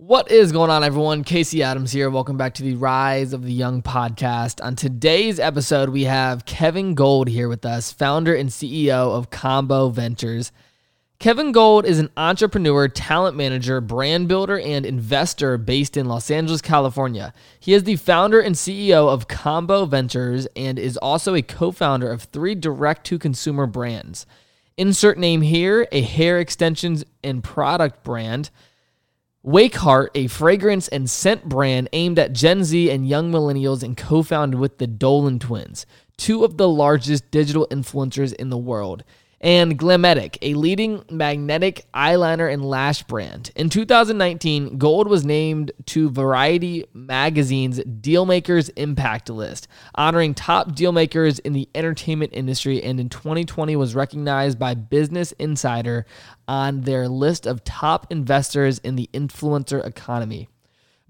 What is going on, everyone? Casey Adams here. Welcome back to the Rise of the Young podcast. On today's episode, we have Kevin Gold here with us, founder and CEO of Combo Ventures. Kevin Gold is an entrepreneur, talent manager, brand builder, and investor based in Los Angeles, California. He is the founder and CEO of Combo Ventures and is also a co founder of three direct to consumer brands. Insert name here a hair extensions and product brand. Wakeheart, a fragrance and scent brand aimed at Gen Z and young millennials and co founded with the Dolan twins, two of the largest digital influencers in the world and Glametic, a leading magnetic eyeliner and lash brand. In 2019, Gold was named to Variety magazine's Dealmakers Impact list, honoring top dealmakers in the entertainment industry, and in 2020 was recognized by Business Insider on their list of top investors in the influencer economy.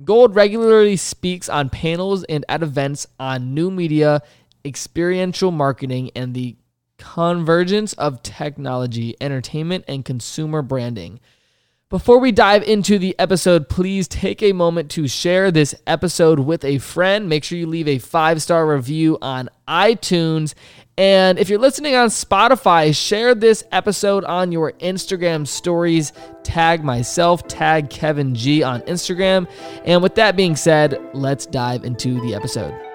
Gold regularly speaks on panels and at events on new media, experiential marketing, and the convergence of technology, entertainment, and consumer branding. Before we dive into the episode, please take a moment to share this episode with a friend. Make sure you leave a five star review on iTunes. And if you're listening on Spotify, share this episode on your Instagram stories. Tag myself, tag Kevin G on Instagram. And with that being said, let's dive into the episode.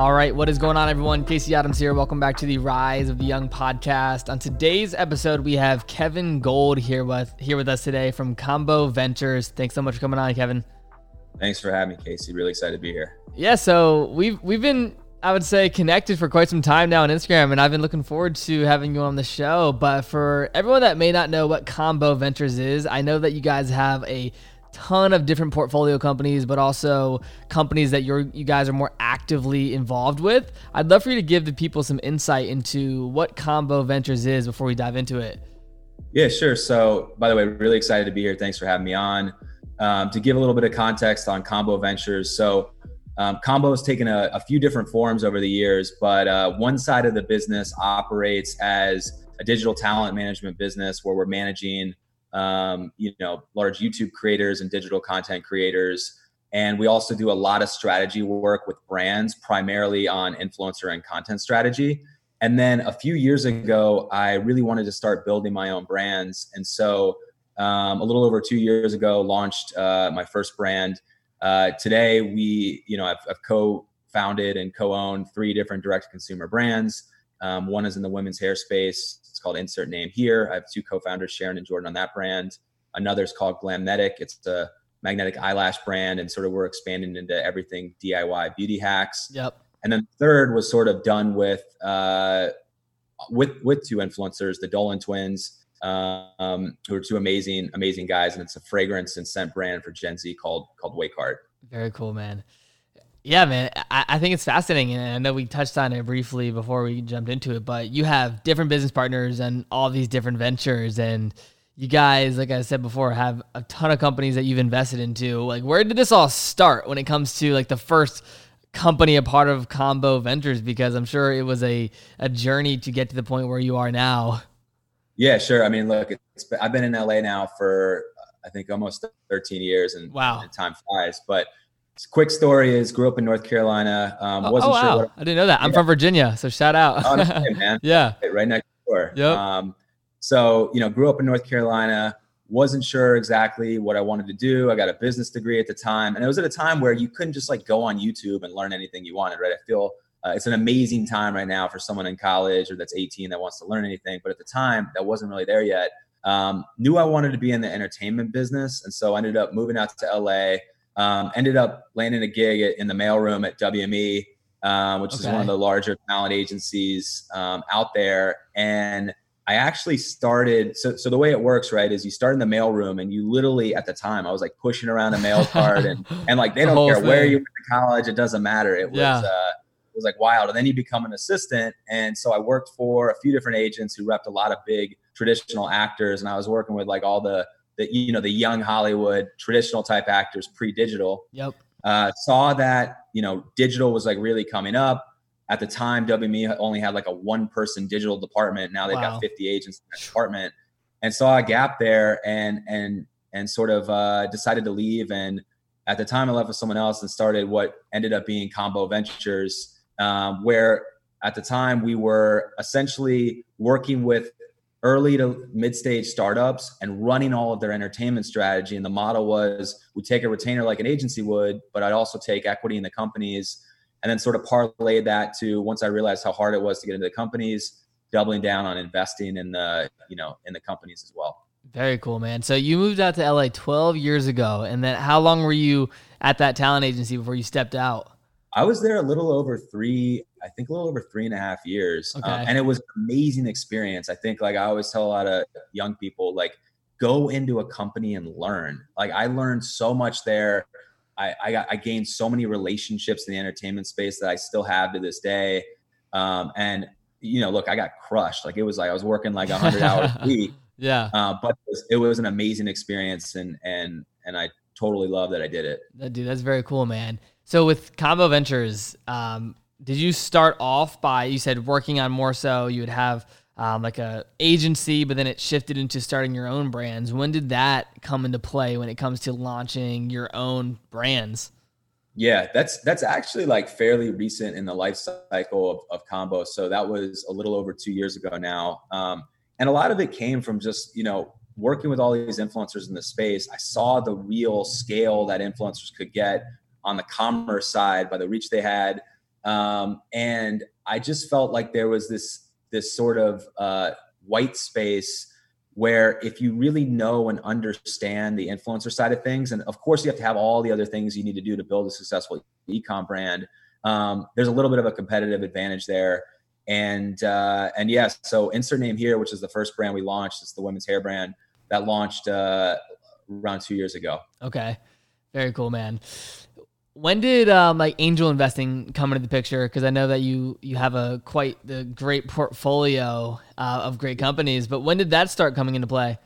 All right, what is going on, everyone? Casey Adams here. Welcome back to the Rise of the Young podcast. On today's episode, we have Kevin Gold here with here with us today from Combo Ventures. Thanks so much for coming on, Kevin. Thanks for having me, Casey. Really excited to be here. Yeah, so we've we've been I would say connected for quite some time now on Instagram, and I've been looking forward to having you on the show. But for everyone that may not know what Combo Ventures is, I know that you guys have a ton of different portfolio companies, but also companies that you're you guys are more actively involved with. I'd love for you to give the people some insight into what Combo Ventures is before we dive into it. Yeah, sure. So, by the way, really excited to be here. Thanks for having me on. Um, to give a little bit of context on Combo Ventures, so um, Combo has taken a, a, few different forms over the years, but uh, one side of the business operates as a digital talent management business where we're managing um, you know, large YouTube creators and digital content creators. And we also do a lot of strategy work with brands, primarily on influencer and content strategy. And then a few years ago, I really wanted to start building my own brands. And so um, a little over two years ago, launched uh, my first brand. Uh, today, we, you know, I've, I've co-founded and co-owned three different direct-to-consumer brands. Um, one is in the women's hair space. It's called Insert Name Here. I have two co-founders, Sharon and Jordan, on that brand. Another is called Glametic. It's a magnetic eyelash brand, and sort of we're expanding into everything DIY beauty hacks. Yep. And then third was sort of done with uh, with with two influencers, the Dolan twins, um, who are two amazing amazing guys, and it's a fragrance and scent brand for Gen Z called called Wakeheart. Very cool, man. Yeah, man. I, I think it's fascinating. And I know we touched on it briefly before we jumped into it, but you have different business partners and all these different ventures. And you guys, like I said before, have a ton of companies that you've invested into. Like, where did this all start when it comes to like the first company a part of Combo Ventures? Because I'm sure it was a, a journey to get to the point where you are now. Yeah, sure. I mean, look, I've been in LA now for I think almost 13 years, and wow, time flies. But quick story is grew up in North Carolina. Um, oh, wasn't oh, wow. sure. I didn't know that. I'm yeah. from Virginia, so shout out. oh, man. yeah, right next door. Yep. Um, so you know, grew up in North Carolina. Wasn't sure exactly what I wanted to do. I got a business degree at the time, and it was at a time where you couldn't just like go on YouTube and learn anything you wanted. Right? I feel uh, it's an amazing time right now for someone in college or that's 18 that wants to learn anything. But at the time, that wasn't really there yet. Um, knew I wanted to be in the entertainment business, and so I ended up moving out to LA um, ended up landing a gig at, in the mailroom at WME, um, which okay. is one of the larger talent agencies um, out there. And I actually started. So, so the way it works, right, is you start in the mailroom, and you literally at the time I was like pushing around a mail card, and and like they don't care thing. where you went to college, it doesn't matter. It was. Yeah. Uh, it was like wild. And then you become an assistant. And so I worked for a few different agents who repped a lot of big traditional actors. And I was working with like all the the you know the young Hollywood traditional type actors pre-digital. Yep. Uh, saw that you know digital was like really coming up. at the time, WME only had like a one person digital department. Now they've wow. got 50 agents in that department and saw a gap there and, and, and sort of uh, decided to leave. And at the time, I left with someone else and started what ended up being Combo Ventures, um, where at the time we were essentially working with early to mid stage startups and running all of their entertainment strategy. And the model was we take a retainer like an agency would, but I'd also take equity in the companies and then sort of parlay that to once I realized how hard it was to get into the companies, doubling down on investing in the, you know, in the companies as well. Very cool, man. So you moved out to LA 12 years ago. And then how long were you at that talent agency before you stepped out? I was there a little over three, I think a little over three and a half years. Um, okay. Um, and it was an amazing experience. I think like I always tell a lot of young people, like go into a company and learn. Like I learned so much there. I, I, got, I gained so many relationships in the entertainment space that I still have to this day. Um, and you know, look, I got crushed. Like it was like I was working like a hundred hours a week. Yeah. Uh, but it was, it was, an amazing experience, and and and I totally love that I did it. Dude, that's very cool, man. So with Combo Ventures, um, did you start off by you said working on more so you would have um, like a agency, but then it shifted into starting your own brands. When did that come into play when it comes to launching your own brands? Yeah, that's that's actually like fairly recent in the life cycle of, of Combo. So that was a little over two years ago now, um, and a lot of it came from just you know working with all these influencers in the space. I saw the real scale that influencers could get on the commerce side by the reach they had. Um, and I just felt like there was this this sort of uh, white space where if you really know and understand the influencer side of things, and of course you have to have all the other things you need to do to build a successful ecom brand. Um, there's a little bit of a competitive advantage there. And uh, and yes, so insert name here, which is the first brand we launched, it's the women's hair brand that launched uh, around two years ago. Okay, very cool, man. When did um, like angel investing come into the picture? Because I know that you you have a quite the great portfolio uh, of great companies, but when did that start coming into play?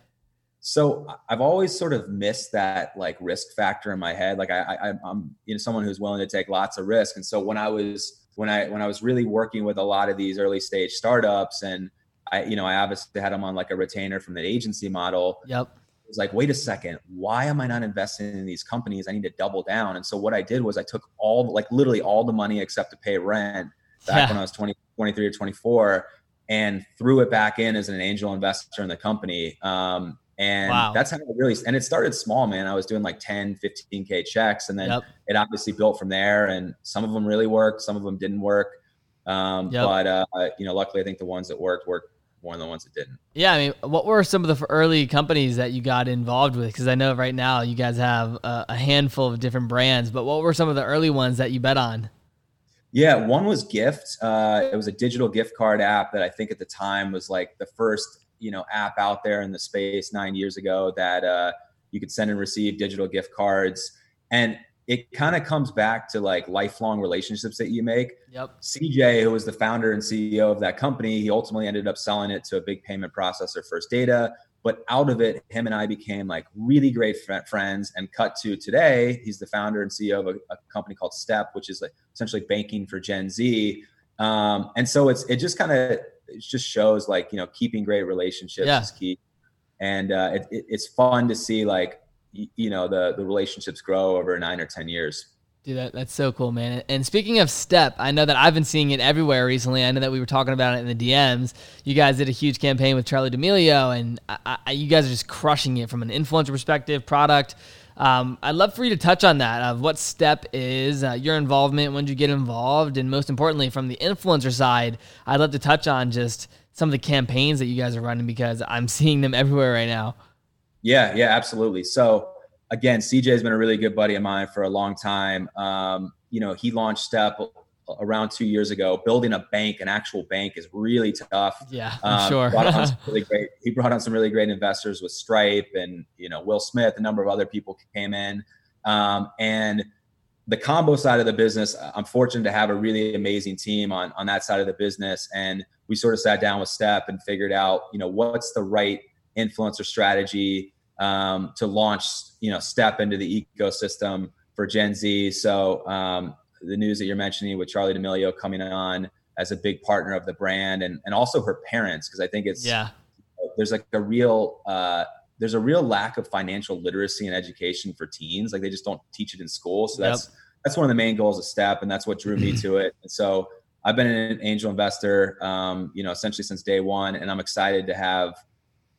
So I've always sort of missed that like risk factor in my head. Like I, I I'm you know someone who's willing to take lots of risk, and so when I was when I when I was really working with a lot of these early stage startups, and I you know I obviously had them on like a retainer from the agency model. Yep was like, wait a second, why am I not investing in these companies? I need to double down. And so what I did was I took all, like literally all the money except to pay rent back yeah. when I was 20, 23 or 24 and threw it back in as an angel investor in the company. Um, and wow. that's how it really, and it started small, man. I was doing like 10, 15K checks. And then yep. it obviously built from there. And some of them really worked. Some of them didn't work. Um, yep. but, uh, you know, luckily I think the ones that worked worked one of the ones that didn't. Yeah, I mean, what were some of the early companies that you got involved with? Because I know right now you guys have a, a, handful of different brands, but what were some of the early ones that you bet on? Yeah, one was Gyft. Uh, it was a digital gift card app that I think at the time was like the first you know app out there in the space nine years ago that uh, you could send and receive digital gift cards. And it kind of comes back to like lifelong relationships that you make. Yep. CJ, who was the founder and CEO of that company, he ultimately ended up selling it to a big payment processor, First Data. But out of it, him and I became like really great friends. And cut to today, he's the founder and CEO of a, a company called Step, which is like essentially banking for Gen Z. Um, and so it's it just kind of it just shows like you know keeping great relationships yeah. is key, and uh, it, it, it's fun to see like you know the the relationships grow over nine or ten years. Dude, that, that's so cool, man. And speaking of Step, I know that I've been seeing it everywhere recently. I know that we were talking about it in the DMs. You guys did a huge campaign with Charli D'Amelio, and I, I, you guys are just crushing it from an influencer perspective, product. Um, I'd love for you to touch on that of what Step is, uh, your involvement, when did you get involved, and most importantly, from the influencer side, I'd love to touch on just some of the campaigns that you guys are running because I'm seeing them everywhere right now. Yeah, yeah, absolutely. So again, CJ has been a really good buddy of mine for a long time. Um, you know, he launched Step around two years ago. Building a bank, an actual bank, is really tough. Yeah, I'm um, sure. really great. He brought on some really great investors with Stripe and you know Will Smith. A number of other people came in, um, and the combo side of the business. I'm fortunate to have a really amazing team on on that side of the business, and we sort of sat down with Step and figured out you know what's the right influencer strategy um, to launch, you know, step into the ecosystem for Gen Z. So um, the news that you're mentioning with Charli D'Amelio coming on as a big partner of the brand and, and also her parents, because I think it's, yeah, there's like a real, uh, there's a real lack of financial literacy and education for teens. Like they just don't teach it in school. So that's, yep. that's one of the main goals of Step. And that's what drew me to it. And so I've been an angel investor, um, you know, essentially since day one, and I'm excited to have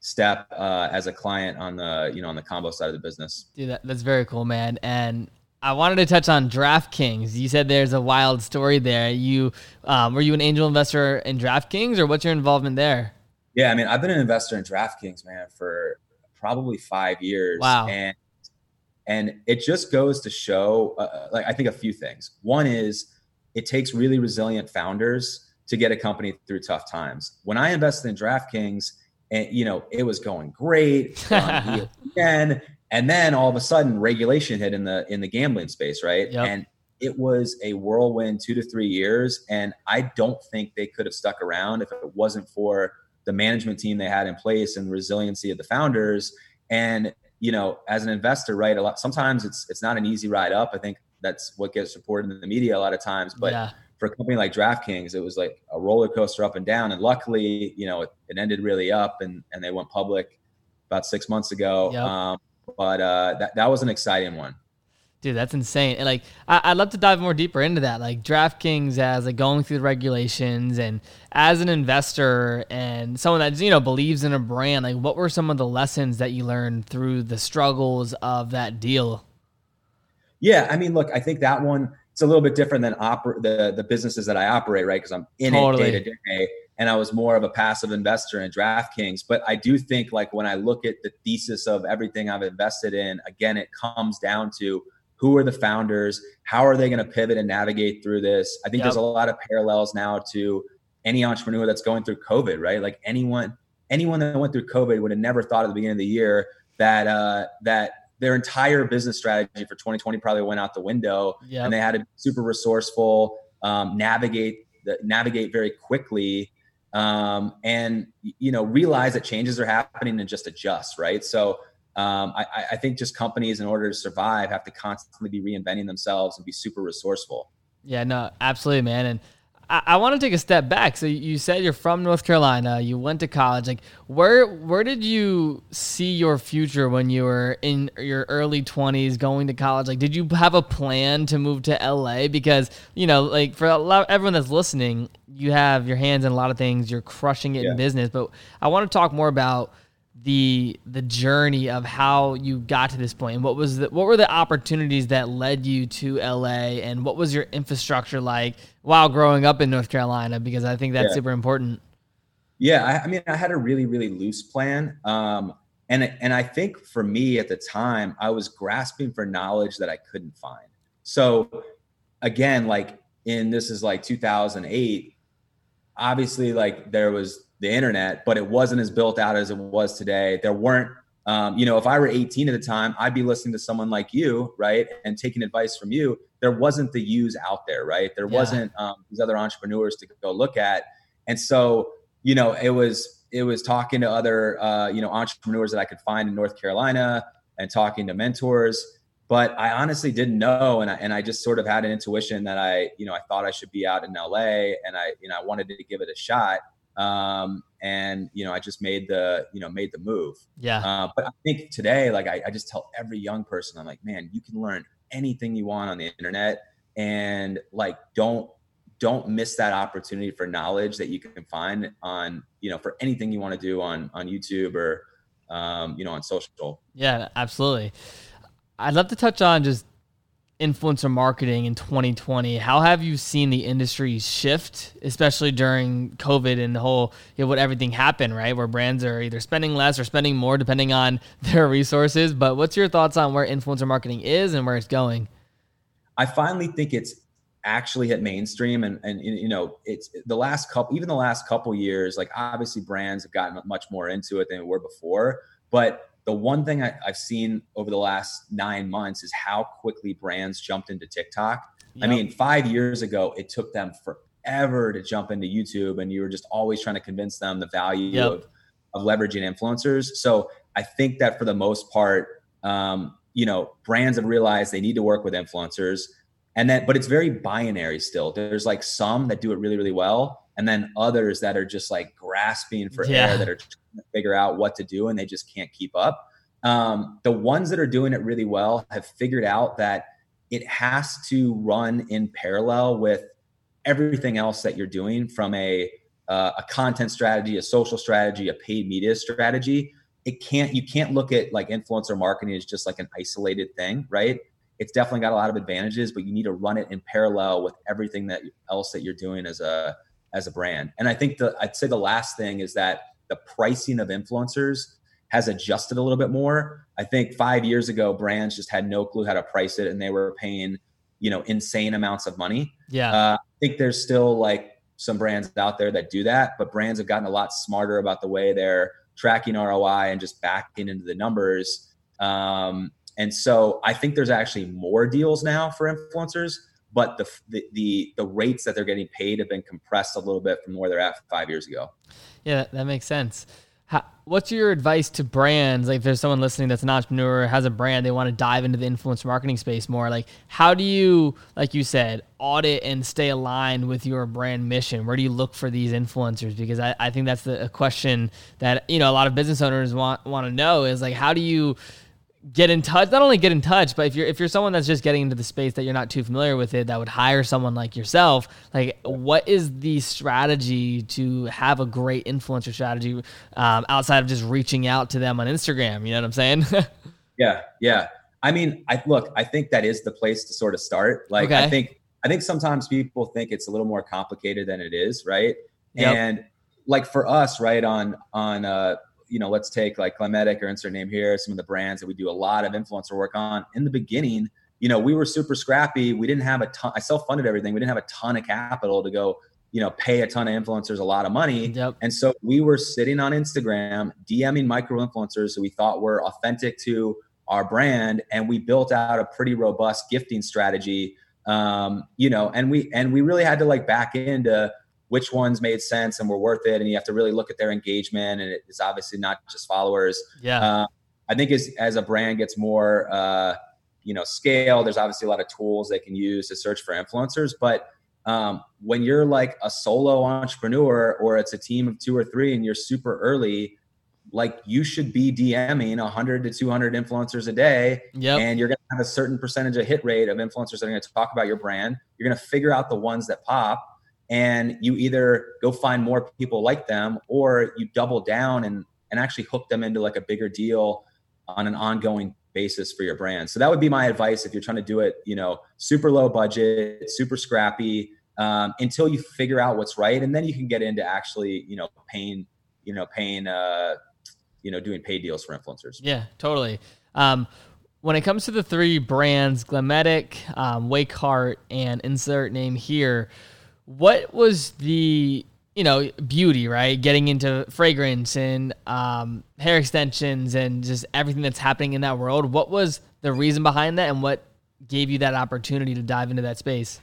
Step uh, as a client on the, you know, on the combo side of the business. Dude, that, that's very cool, man. And I wanted to touch on DraftKings. You said there's a wild story there. You um, were you an angel investor in DraftKings, or what's your involvement there? Yeah, I mean, I've been an investor in DraftKings, man, for probably five years. Wow. And and it just goes to show, uh, uh, like, I think a few things. One is it takes really resilient founders to get a company through tough times. When I invested in DraftKings, and you know, it was going great. Um, ESPN, and then all of a sudden regulation hit in the in the gambling space right yep. and it was a whirlwind two to three years and i don't think they could have stuck around if it wasn't for the management team they had in place and the resiliency of the founders and you know as an investor right a lot sometimes it's it's not an easy ride up i think that's what gets reported in the media a lot of times but yeah. For a company like draftkings it was like a roller coaster up and down and luckily you know it, it ended really up and and they went public about six months ago yep. um, but uh, that that was an exciting one. Dude, that's insane. And like, I, would love to dive more deeper into that. Like DraftKings as like going through the regulations and as an investor and someone that you know believes in a brand. Like, what were some of the lessons that you learned through the struggles of that deal? Yeah, I mean, look, I think that one it's a little bit different than oper- the the businesses that I operate, right? Because I'm in totally. it day to day and I was more of a passive investor in DraftKings. But I do think like when I look at the thesis of everything I've invested in, again, it comes down to who are the founders, how are they going to pivot and navigate through this? I think yep. there's a lot of parallels now to any entrepreneur that's going through COVID, right? Like anyone, anyone that went through COVID would have never thought at the beginning of the year that uh, that their entire business strategy for 2020 probably went out the window, yep. and they had to be super resourceful, um, navigate the, navigate very quickly um, and you know realize that changes are happening and just adjust right so um, I, I, think just companies in order to survive have to constantly be reinventing themselves and be super resourceful yeah no absolutely man and I, I want to take a step back. So you said you're from North Carolina. You went to college. Like, where where did you see your future when you were in your early 20s, going to college? Like, did you have a plan to move to LA? Because you know, like for lot, everyone that's listening, you have your hands in a lot of things. You're crushing it yeah. in business. But I want to talk more about the the journey of how you got to this point and what was the, what were the opportunities that led you to LA and what was your infrastructure like while growing up in North Carolina because I think that's yeah. super important. Yeah, I, I, mean I had a really really loose plan um, and and I think for me at the time I was grasping for knowledge that I couldn't find. So again like in this is like 2008 obviously like there was the internet, but it wasn't as built out as it was today. There weren't, um, you know, if I were 18 at the time, I'd be listening to someone like you, right, and taking advice from you. There wasn't the use out there, right? There yeah. wasn't um, these other entrepreneurs to go look at, and so you know, it was it was talking to other uh, you know entrepreneurs that I could find in North Carolina and talking to mentors. But I honestly didn't know, and I, and I just sort of had an intuition that I, you know, I thought I should be out in LA, and I, you know, I wanted to give it a shot um, and you know i just made the you know made the move. Yeah. Uh, but i think today like I, I just tell every young person i'm like man you can learn anything you want on the internet. And like don't don't miss that opportunity for knowledge that you can find on you know for anything you want to do on on youtube or um, you know on social. Yeah absolutely. I'd love to touch on just influencer marketing in 2020 how have you seen the industry shift especially during covid and the whole you know, what everything happened right? Where brands are either spending less or spending more depending on their resources. But what's your thoughts on where influencer marketing is and where it's going? I finally think it's actually hit mainstream and and you know it's the last couple even the last couple years like obviously brands have gotten much more into it than they were before. But the one thing I, have seen over the last nine months is how quickly brands jumped into TikTok. Yep. I mean, five years ago, it took them forever to jump into YouTube, and you were just always trying to convince them the value yep. of, of leveraging influencers. So I think that for the most part, um, you know, brands have realized they need to work with influencers. and then but it's very binary still there's like some that do it really really well and then others that are just like grasping for yeah. air that are trying to figure out what to do and they just can't keep up. Um, the ones that are doing it really well have figured out that it has to run in parallel with everything else that you're doing from a uh, a content strategy a social strategy a paid media strategy. It can't you can't look at like influencer marketing as just like an isolated thing right? It's definitely got a lot of advantages, but you need to run it in parallel with everything that else that you're doing as a as a brand. And I think the I'd say the last thing is that the pricing of influencers has adjusted a little bit more. I think five years ago, brands just had no clue how to price it, and they were paying you know insane amounts of money. Yeah, uh, I think there's still like some brands out there that do that, but brands have gotten a lot smarter about the way they're tracking ROI and just backing into the numbers. Um, and so I think there's actually more deals now for influencers, but the, the the the, rates that they're getting paid have been compressed a little bit from where they're at five years ago. Yeah, that makes sense. How, what's your advice to brands? Like, if there's someone listening that's an entrepreneur, has a brand, they want to dive into the influence marketing space more. Like, how do you, like you said, audit and stay aligned with your brand mission? Where do you look for these influencers? Because I, I think that's the question that you know a lot of business owners want want to know is like, how do you get in touch not only get in touch but if you're if you're someone that's just getting into the space that you're not too familiar with it that would hire someone like yourself like what is the strategy to have a great influencer strategy um, outside of just reaching out to them on instagram? You know what i'm saying? Yeah yeah. I mean i look i think that is the place to sort of start. Like okay. i think i think sometimes people think it's a little more complicated than it is right? Yep. and like for us right on on uh you know, let's take like Glametic or insert name here, some of the brands that we do a lot of influencer work on. In the beginning, you know, we were super scrappy. We didn't have a ton. I self funded everything. We didn't have a ton of capital to go, you know, pay a ton of influencers a lot of money. Yep. And so we were sitting on Instagram, DMing micro influencers who we thought were authentic to our brand, and we built out a pretty robust gifting strategy. Um, you know, and we and we really had to like back into which ones made sense and were worth it. And you have to really look at their engagement. And it's obviously not just followers. Yeah. Uh, I think as, as a brand gets more, uh, you know, scale, there's obviously a lot of tools they can use to search for influencers. But um, when you're like a solo entrepreneur or it's a team of two or three and you're super early, like you should be DMing 100 to 200 influencers a day. Yep. And you're going to have a certain percentage of hit rate of influencers that are going to talk about your brand. You're going to figure out the ones that pop and you either go find more people like them or you double down and and actually hook them into like a bigger deal on an ongoing basis for your brand. So that would be my advice if you're trying to do it, you know, super low budget, super scrappy, um, until you figure out what's right, and then you can get into actually, you know, paying, you know, paying, uh, you know, doing paid deals for influencers. Yeah, totally. Um, when it comes to the three brands, Glametic, um, Wakeheart, and insert name here, what was the you know beauty right? Getting into fragrance and um, hair extensions and just everything that's happening in that world. What was the reason behind that and what gave you that opportunity to dive into that space?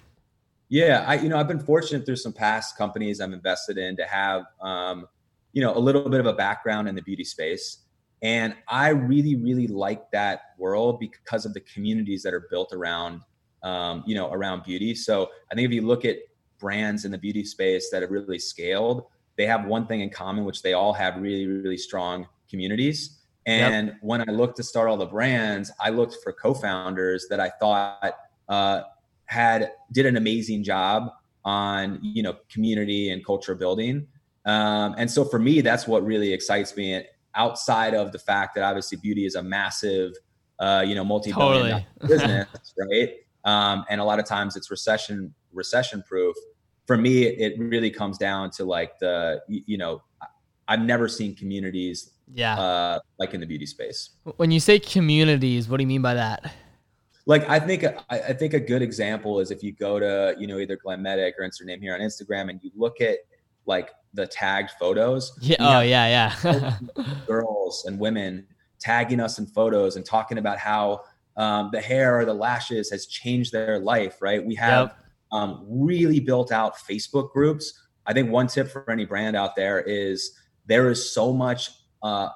Yeah i you know i've been fortunate through some past companies i've invested in to have um, you know a little bit of a background in the beauty space. And i really really like that world because of the communities that are built around um, you know around beauty. So i think if you look at brands in the beauty space that have really scaled, they have one thing in common, which they all have really, really strong communities. And yep. when I looked to start all the brands, I looked for co-founders that I thought uh, had did an amazing job on you know community and culture building. Um, and so for me, that's what really excites me. outside of the fact that obviously beauty is a massive, uh, you know, multi-billion totally. business, right? Um, and a lot of times it's recession recession proof for me, it really comes down to like the, you know, I've never seen communities yeah. uh, like in the beauty space. When you say communities what do you mean by that? Like i think i think a good example is if you go to you know either Glametic or insert name here on instagram and you look at like the tagged photos yeah oh yeah yeah. girls and women tagging us in photos and talking about how um, the hair or the lashes has changed their life right? We have yep um, really built out Facebook groups. I think one tip for any brand out there is there is so much uh,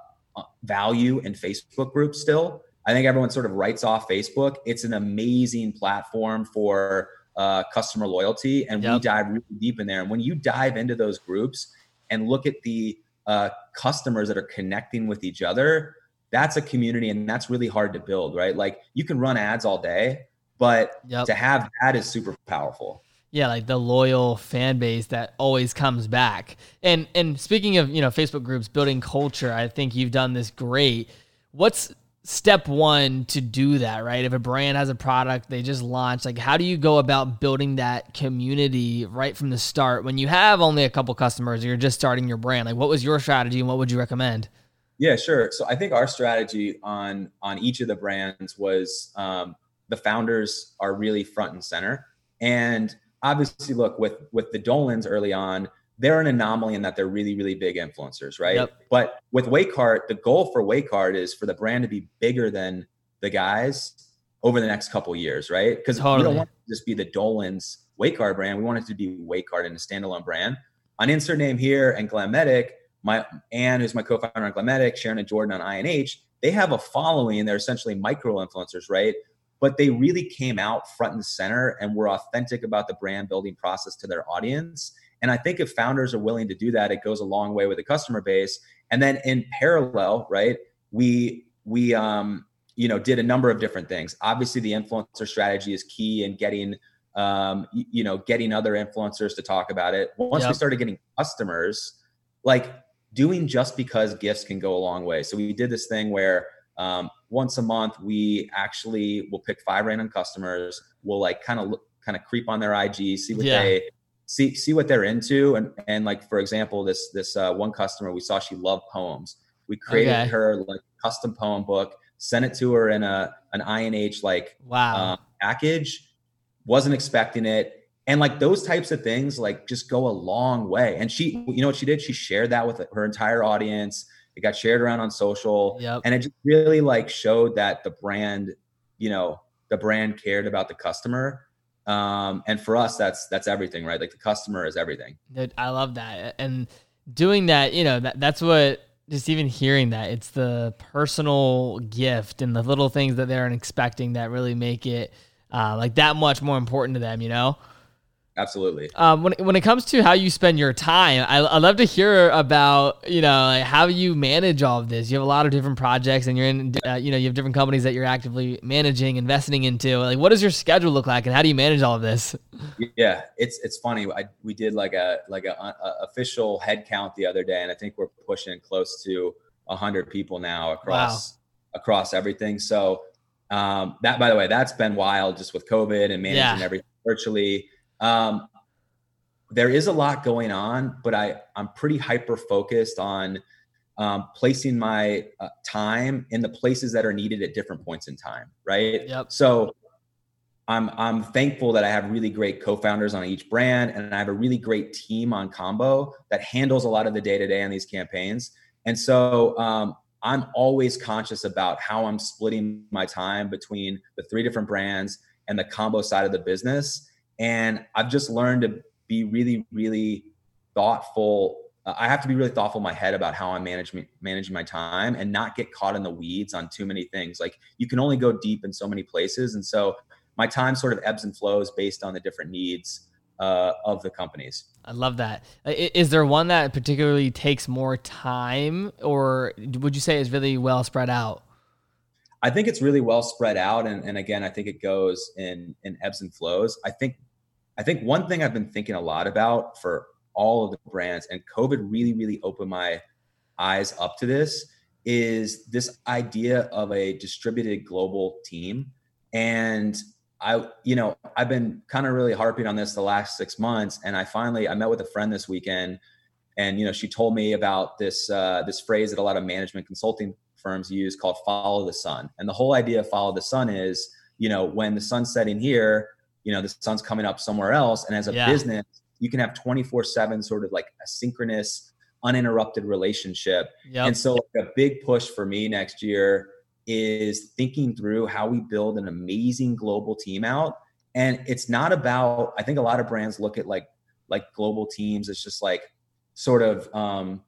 value in Facebook groups still. I think everyone sort of writes off Facebook. It's an amazing platform for uh, customer loyalty, and yep. we dive really deep in there. And when you dive into those groups and look at the uh, customers that are connecting with each other, that's a community, and that's really hard to build, right? Like you can run ads all day, but yep. to have that is super powerful. Yeah, like the loyal fan base that always comes back. And and speaking of, you know, Facebook groups building culture, I think you've done this great. What's step one to do that, right? If a brand has a product they just launched, like how do you go about building that community right from the start when you have only a couple customers or you're just starting your brand? Like what was your strategy and what would you recommend? Yeah, sure. So I think our strategy on on each of the brands was um, the founders are really front and center. And obviously, look with with the Dolans early on, they're an anomaly in that they're really, really big influencers, right? Yep. But with Wakeheart, the goal for Wakeheart is for the brand to be bigger than the guys over the next couple years, right? Because totally. we don't want to just be the Dolan's Wakeheart brand. We want it to be Wakeheart and a standalone brand. On insert name here and Glametic, my Anne, who's my co-founder on Glametic, Sharon and Jordan on INH, they have a following. They're essentially micro influencers, right? But they really came out front and center and were authentic about the brand building process to their audience and I think if founders are willing to do that, it goes a long way with the customer base. And then in parallel, right, we we um, you know did a number of different things. Obviously, the influencer strategy is key in getting um, you know getting other influencers to talk about it. Once yep. we started getting customers, like doing just because gifts can go a long way. So we did this thing where um, once a month we actually will pick five random customers. We'll like kind of kind of creep on their IG, see what yeah. they see see what they're into. And and like for example this this uh, one customer we saw she loved poems. We created okay. her like custom poem book sent it to her in a an inh like wow. um, package. Wasn't expecting it. And like those types of things like just go a long way. And she you know what she did? She shared that with her entire audience it got shared around on social. Yep. and it just really like showed that the brand you know the brand cared about the customer. Um, and for us that's that's everything right? Like the customer is everything. Dude, i love that. And doing that you know that, that's what just even hearing that it's the personal gift and the little things that they're expecting that really make it uh, like that much more important to them you know Absolutely. Um, when when it comes to how you spend your time, I I love to hear about you know like how you manage all of this. You have a lot of different projects, and you're in uh, you know you have different companies that you're actively managing, investing into. Like, what does your schedule look like, and how do you manage all of this? Yeah, it's it's funny. I we did like a like a, a official head count the other day, and I think we're pushing close to hundred people now across wow. across everything. So um, that by the way, that's been wild just with COVID and managing yeah. everything virtually um, there is a lot going on, but I I'm pretty hyper focused on um, placing my uh, time in the places that are needed at different points in time. Right. Yep. So I'm I'm thankful that I have really great co-founders on each brand, and I have a really great team on Combo that handles a lot of the day to day on these campaigns. And so um, I'm always conscious about how I'm splitting my time between the three different brands and the combo side of the business. And I've just learned to be really, really thoughtful. Uh, I have to be really thoughtful in my head about how I'm managing managing my time and not get caught in the weeds on too many things. Like you can only go deep in so many places, and so my time sort of ebbs and flows based on the different needs uh, of the companies. I love that. Is there one that particularly takes more time, or would you say is really well spread out? I think it's really well spread out, and, and again, I think it goes in in ebbs and flows. I think I think one thing I've been thinking a lot about for all of the brands, and COVID really, really opened my eyes up to this, is this idea of a distributed global team. And I, you know, I've been kind of really harping on this the last six months, and I finally I met with a friend this weekend, and you know, she told me about this uh, this phrase that a lot of management consulting firms use called "follow the sun," and the whole idea of "follow the sun" is, you know, when the sun's setting here, you know the sun's coming up somewhere else and as a yeah. business you can have 24 7 sort of like a synchronous uninterrupted relationship yep. and so a big push for me next year is thinking through how we build an amazing global team out and it's not about i think a lot of brands look at like like global teams it's just like sort of um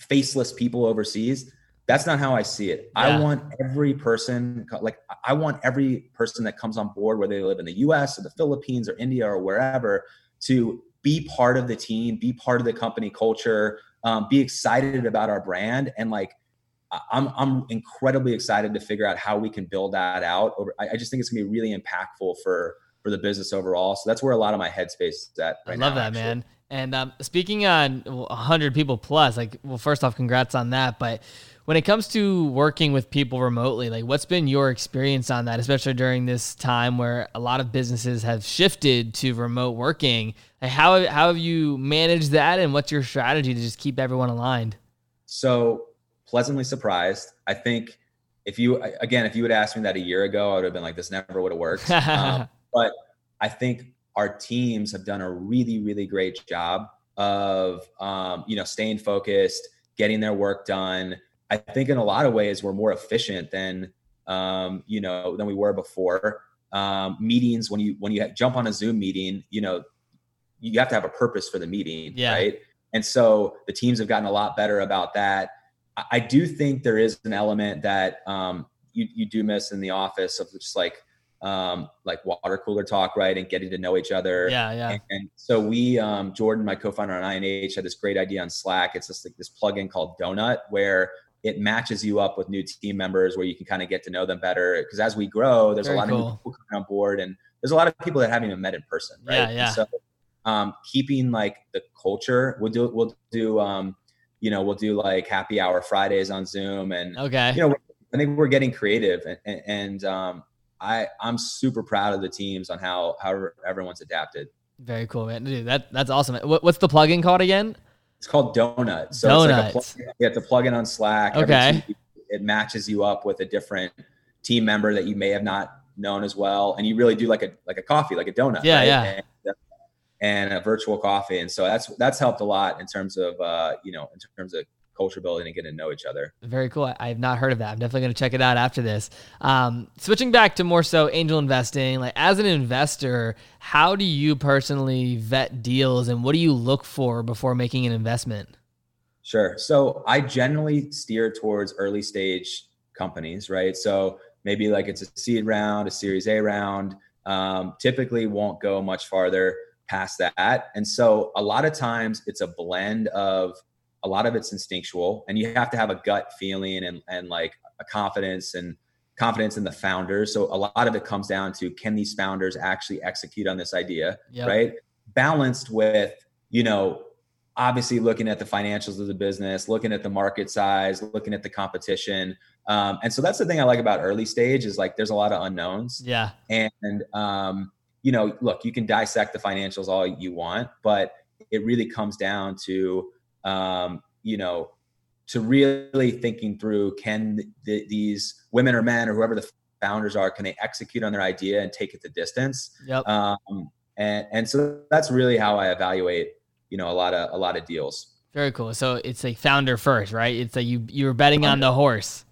faceless people overseas That's not how I see it. Yeah. I want every person, like, I want every person that comes on board, whether they live in the US or the Philippines or India or wherever, to be part of the team, be part of the company culture, um, be excited about our brand. And like, I'm, I'm incredibly excited to figure out how we can build that out. Over, I, I just think it's gonna be really impactful for for the business overall. So that's where a lot of my headspace is at. Right I love now, that, actually. man. And um, speaking on 100 people plus, like, well, first off, congrats on that. But when it comes to working with people remotely, like, what's been your experience on that, especially during this time where a lot of businesses have shifted to remote working? Like, how how have you managed that, and what's your strategy to just keep everyone aligned? So pleasantly surprised. I think if you again, if you would ask me that a year ago, I would have been like, this never would have worked. um, but I think our teams have done a really, really great job of, um, you know, staying focused, getting their work done. I think in a lot of ways we're more efficient than, um, you know, than we were before. Um, meetings when you when you jump on a Zoom meeting, you know, you have to have a purpose for the meeting, yeah. right? And so the teams have gotten a lot better about that. I, I do think there is an element that um, you you do miss in the office of just like um, like water cooler talk, right? And getting to know each other. Yeah, yeah. And, and so we, um, Jordan, my co-founder on INH, had this great idea on Slack. It's just like this plugin called Donut, where it matches you up with new team members, where you can kind of get to know them better. Because as we grow, there's Very a lot cool. of people coming on board, and there's a lot of people that haven't even met in person, right? Yeah, yeah. And so um, keeping like the culture, we'll do we'll do um, you know we'll do like happy hour Fridays on Zoom, and okay, you know I think we're getting creative and, and, and um, I I'm super proud of the teams on how how everyone's adapted. Very cool, man. Dude, that that's awesome. What, what's the plugin called again? It's called Donut. So Donut. It's like a you have to plug in on Slack. Okay. it matches you up with a different team member that you may have not known as well, and you really do like a like a coffee, like a donut. Yeah, right? yeah. And, and a virtual coffee, and so that's that's helped a lot in terms of uh, you know in terms of culture building and getting to know each other. Very cool. I, have not heard of that. I'm definitely going to check it out after this. Um, switching back to more so angel investing, like as an investor, how do you personally vet deals and what do you look for before making an investment? Sure. So I generally steer towards early stage companies, right? So maybe like it's a seed round, a series A round, um, typically won't go much farther past that. And so a lot of times it's a blend of a lot of it's instinctual and you have to have a gut feeling and, and like a confidence and confidence in the founders. So a lot of it comes down to can these founders actually execute on this idea, yep. right? Balanced with, you know, obviously looking at the financials of the business, looking at the market size, looking at the competition. Um, and so that's the thing I like about early stage is like there's a lot of unknowns. Yeah. And um, you know, look, you can dissect the financials all you want, but it really comes down to um, you know, to really thinking through can th- these women or men or whoever the founders are, can they execute on their idea and take it the distance? Yep. Um, and and so that's really how I evaluate, you know, a lot of a lot of deals. Very cool. So it's like founder first, right? It's like you you were betting on the horse.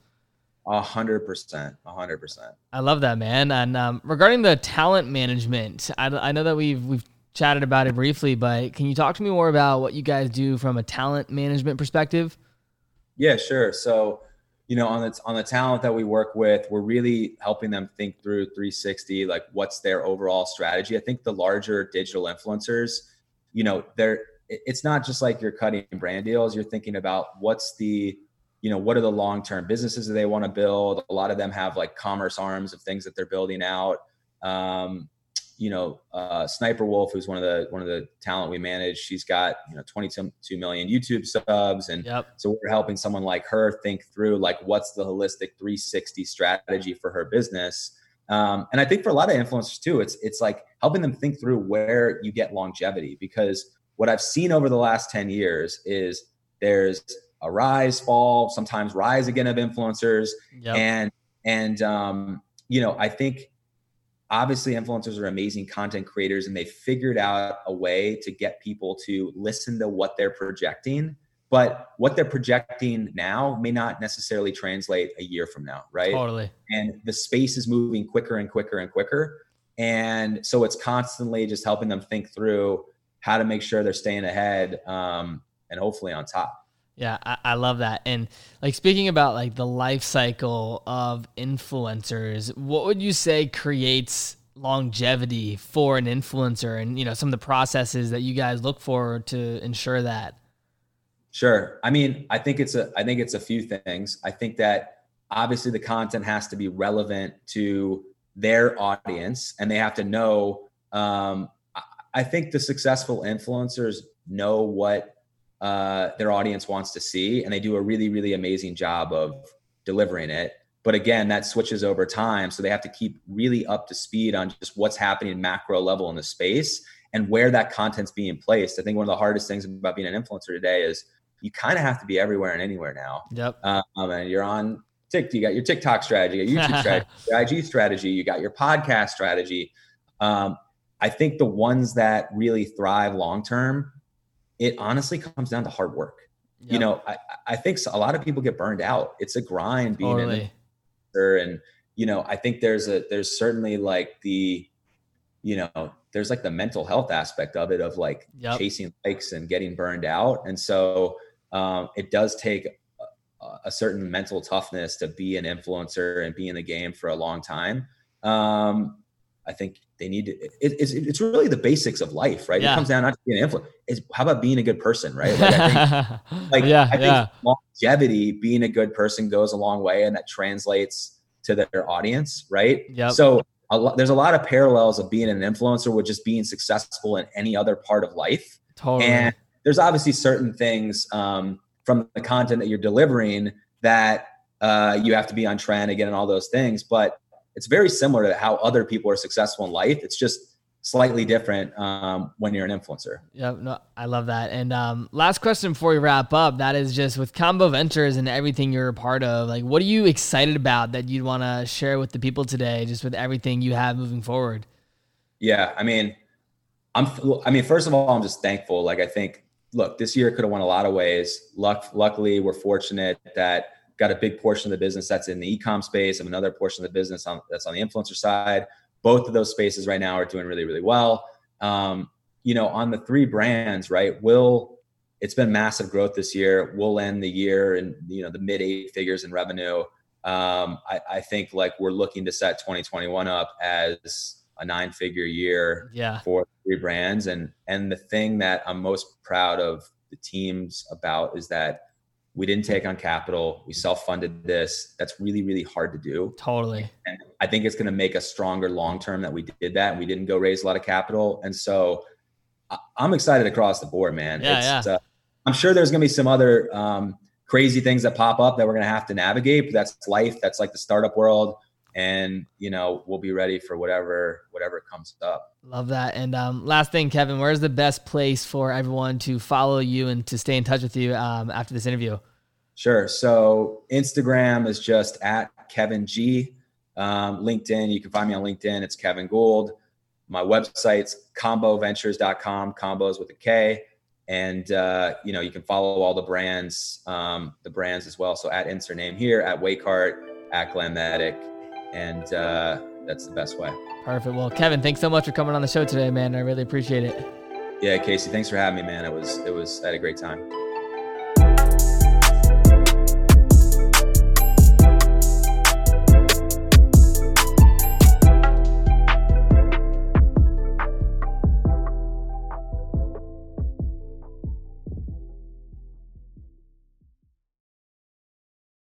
A hundred percent, a hundred percent. I love that, man. And um, regarding the talent management, I, I know that we've we've chatted about it briefly, but can you talk to me more about what you guys do from a talent management perspective? Yeah, sure. So, you know, on the on the talent that we work with, we're really helping them think through 360, like what's their overall strategy. I think the larger digital influencers, you know, they're it's not just like you're cutting brand deals. You're thinking about what's the you know what are the long term businesses that they want to build a lot of them have like commerce arms of things that they're building out um, you know, uh, Sniper Wolf, who's one of the one of the talent we manage, she's got you know 22 million YouTube subs, and yep. so we're helping someone like her think through like what's the holistic 360 strategy for her business. Um, and I think for a lot of influencers too, it's it's like helping them think through where you get longevity because what I've seen over the last 10 years is there's a rise, fall, sometimes rise again of influencers, yep. and and um, you know I think obviously influencers are amazing content creators and they figured out a way to get people to listen to what they're projecting but what they're projecting now may not necessarily translate a year from now right? Totally. And the space is moving quicker and quicker and quicker. And so it's constantly just helping them think through how to make sure they're staying ahead um, and hopefully on top Yeah, I, I, love that. And like speaking about like the life cycle of influencers, what would you say creates longevity for an influencer and you know some of the processes that you guys look for to ensure that? Sure. I mean, I think it's a I think it's a few things. I think that obviously the content has to be relevant to their audience and they have to know um, I think the successful influencers know what uh, their audience wants to see and they do a really really amazing job of delivering it. But again that switches over time so they have to keep really up to speed on just what's happening macro level in the space and where that content's being placed. I think one of the hardest things about being an influencer today is you kind of have to be everywhere and anywhere now. Yep. Um, and you're on TikTok, you got your TikTok strategy, your YouTube strategy, your IG strategy, you got your podcast strategy. Um, I think the ones that really thrive long term, it honestly comes down to hard work. Yep. You know, I, I think a lot of people get burned out. It's a grind being totally. an and you know, I think there's a there's certainly like the, you know, there's like the mental health aspect of it of like yep. chasing likes and getting burned out, and so um, it does take a certain mental toughness to be an influencer and be in the game for a long time. Um, I think they need to. It, it's it's really the basics of life, right? Yeah. It comes down not to being an influencer. It's how about being a good person, right? Like, I think, like yeah, I think yeah. longevity, being a good person goes a long way, and that translates to their audience, right? Yeah. So a lo- there's a lot of parallels of being an influencer with just being successful in any other part of life. Totally. And there's obviously certain things um, from the content that you're delivering that uh, you have to be on trend again and all those things. But it's very similar to how other people are successful in life. It's just slightly different um, when you're an influencer. Yeah, no, I love that. And um, last question before we wrap up, that is just with Kombo Ventures and everything you're a part of. Like, what are you excited about that you'd want to share with the people today, just with everything you have moving forward? Yeah, I mean, I'm. I mean, first of all, I'm just thankful. Like, I think look, this year could have went a lot of ways. Luck, luckily, we're fortunate that got a big portion of the business that's in the e-com space and another portion of the business on, that's on the influencer side. Both of those spaces right now are doing really, really well. Um, you know, on the three brands, right? Will it's been massive growth this year. We'll end the year in you know the mid eight figures in revenue. Um, I, I think like we're looking to set 2021 up as a nine figure year yeah. for three brands. And and the thing that I'm most proud of the teams about is that we didn't take on capital. We self-funded this. That's really, really hard to do. Totally. And I think it's going to make us stronger long term that we did that. We didn't go raise a lot of capital. And so I'm excited across the board, man. Yeah, it's, yeah. Uh, I'm sure there's going to be some other um, crazy things that pop up that we're going to have to navigate. But that's life. That's like the startup world and you know we'll be ready for whatever whatever comes up. Love that. And um, last thing kevin where's the best place for everyone to follow you and to stay in touch with you um, after this interview? Sure. So instagram is just at kevin g. Um, linkedin you can find me on linkedin. It's kevin gould. My website's komboventures.com combos with a k. And uh, you know you can follow all the brands um, the brands as well. So at insert name here at Wakeheart at Glametic and uh, that's the best way. Perfect. Well, Kevin, thanks so much for coming on the show today, man. I really appreciate it. Yeah, Casey, thanks for having me, man. It was it was I had a great time.